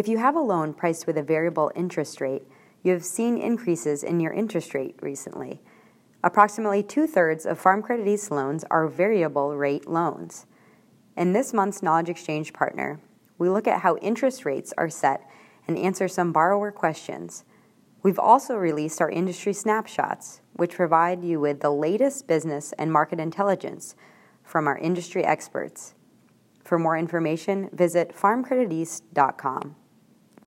If you have a loan priced with a variable interest rate, you have seen increases in your interest rate recently. Approximately two thirds of Farm Credit East loans are variable rate loans. In this month's Knowledge Exchange Partner, we look at how interest rates are set and answer some borrower questions. We've also released our industry snapshots, which provide you with the latest business and market intelligence from our industry experts. For more information, visit farmcrediteast.com.